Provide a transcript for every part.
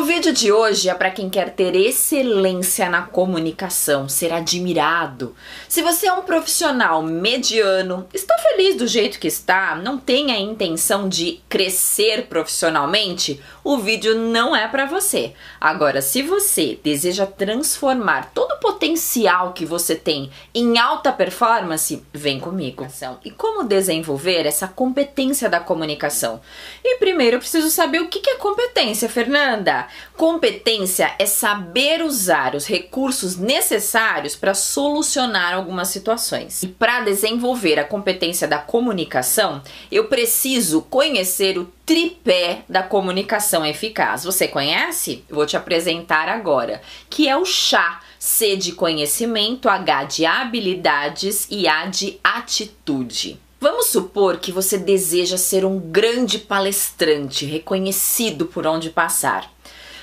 O vídeo de hoje é para quem quer ter excelência na comunicação, ser admirado. Se você é um profissional mediano, está feliz do jeito que está, não tem a intenção de crescer profissionalmente, o vídeo não é para você. Agora, se você deseja transformar todo o potencial que você tem em alta performance, vem comigo. E como desenvolver essa competência da comunicação? E primeiro eu preciso saber o que é competência, Fernanda. Competência é saber usar os recursos necessários para solucionar algumas situações. E para desenvolver a competência da comunicação, eu preciso conhecer o tripé da comunicação eficaz. Você conhece? Vou te apresentar agora, que é o chá. C de conhecimento, H de habilidades e A de atitude. Vamos supor que você deseja ser um grande palestrante, reconhecido por onde passar.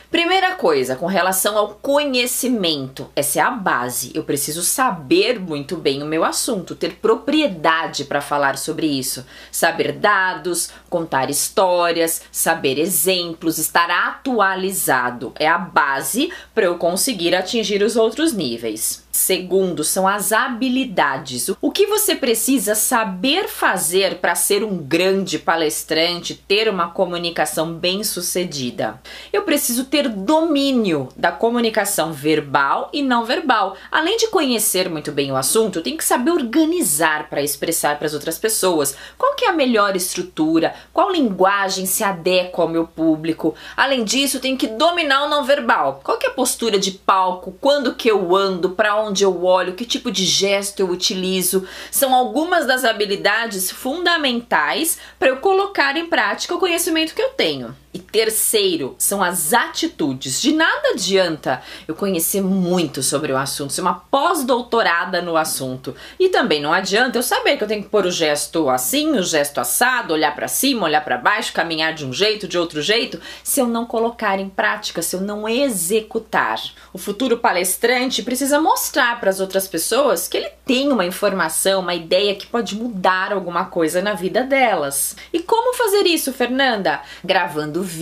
Primeira coisa, com relação ao conhecimento, essa é a base. Eu preciso saber muito bem o meu assunto, ter propriedade para falar sobre isso, saber dados, contar histórias, saber exemplos, estar atualizado. É a base para eu conseguir atingir os outros níveis. Segundo, são as habilidades. O que você precisa saber fazer para ser um grande palestrante, ter uma comunicação bem sucedida? Eu preciso ter domínio da comunicação verbal e não verbal. Além de conhecer muito bem o assunto, tenho que saber organizar para expressar para as outras pessoas. Qual que é a melhor estrutura? Qual linguagem se adequa ao meu público? Além disso, tenho que dominar o não verbal. Qual que é a postura de palco? Quando que eu ando? Para onde eu olho, que tipo de gesto eu utilizo, são algumas das habilidades fundamentais para eu colocar em prática o conhecimento que eu tenho. Terceiro, são as atitudes. De nada adianta eu conhecer muito sobre o assunto, ser uma pós-doutorada no assunto. E também não adianta eu saber que eu tenho que pôr o gesto assim, o gesto assado, olhar para cima, olhar para baixo, caminhar de um jeito, de outro jeito, se eu não colocar em prática, se eu não executar. O futuro palestrante precisa mostrar para as outras pessoas que ele tem uma informação, uma ideia que pode mudar alguma coisa na vida delas. E como fazer isso, Fernanda? Gravando vídeos,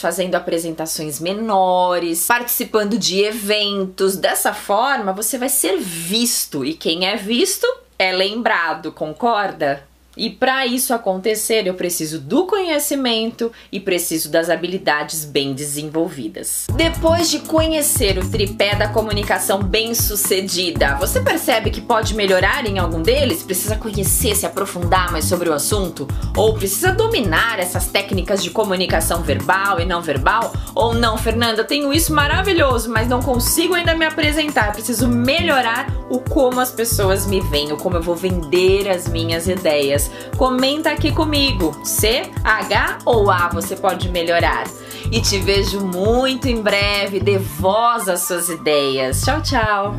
fazendo apresentações menores, participando de eventos. Dessa forma, você vai ser visto e quem é visto é lembrado, concorda? E para isso acontecer, eu preciso do conhecimento e preciso das habilidades bem desenvolvidas. Depois de conhecer o tripé da comunicação bem sucedida, você percebe que pode melhorar em algum deles? Precisa conhecer, se aprofundar mais sobre o assunto? Ou precisa dominar essas técnicas de comunicação verbal e não verbal? Ou não, Fernanda, tenho isso maravilhoso, mas não consigo ainda me apresentar. Preciso melhorar o como as pessoas me veem, o como eu vou vender as minhas ideias vocês, comenta aqui comigo. C, H ou A você pode melhorar? E te vejo muito em breve. Dê voz às suas ideias. Tchau, tchau.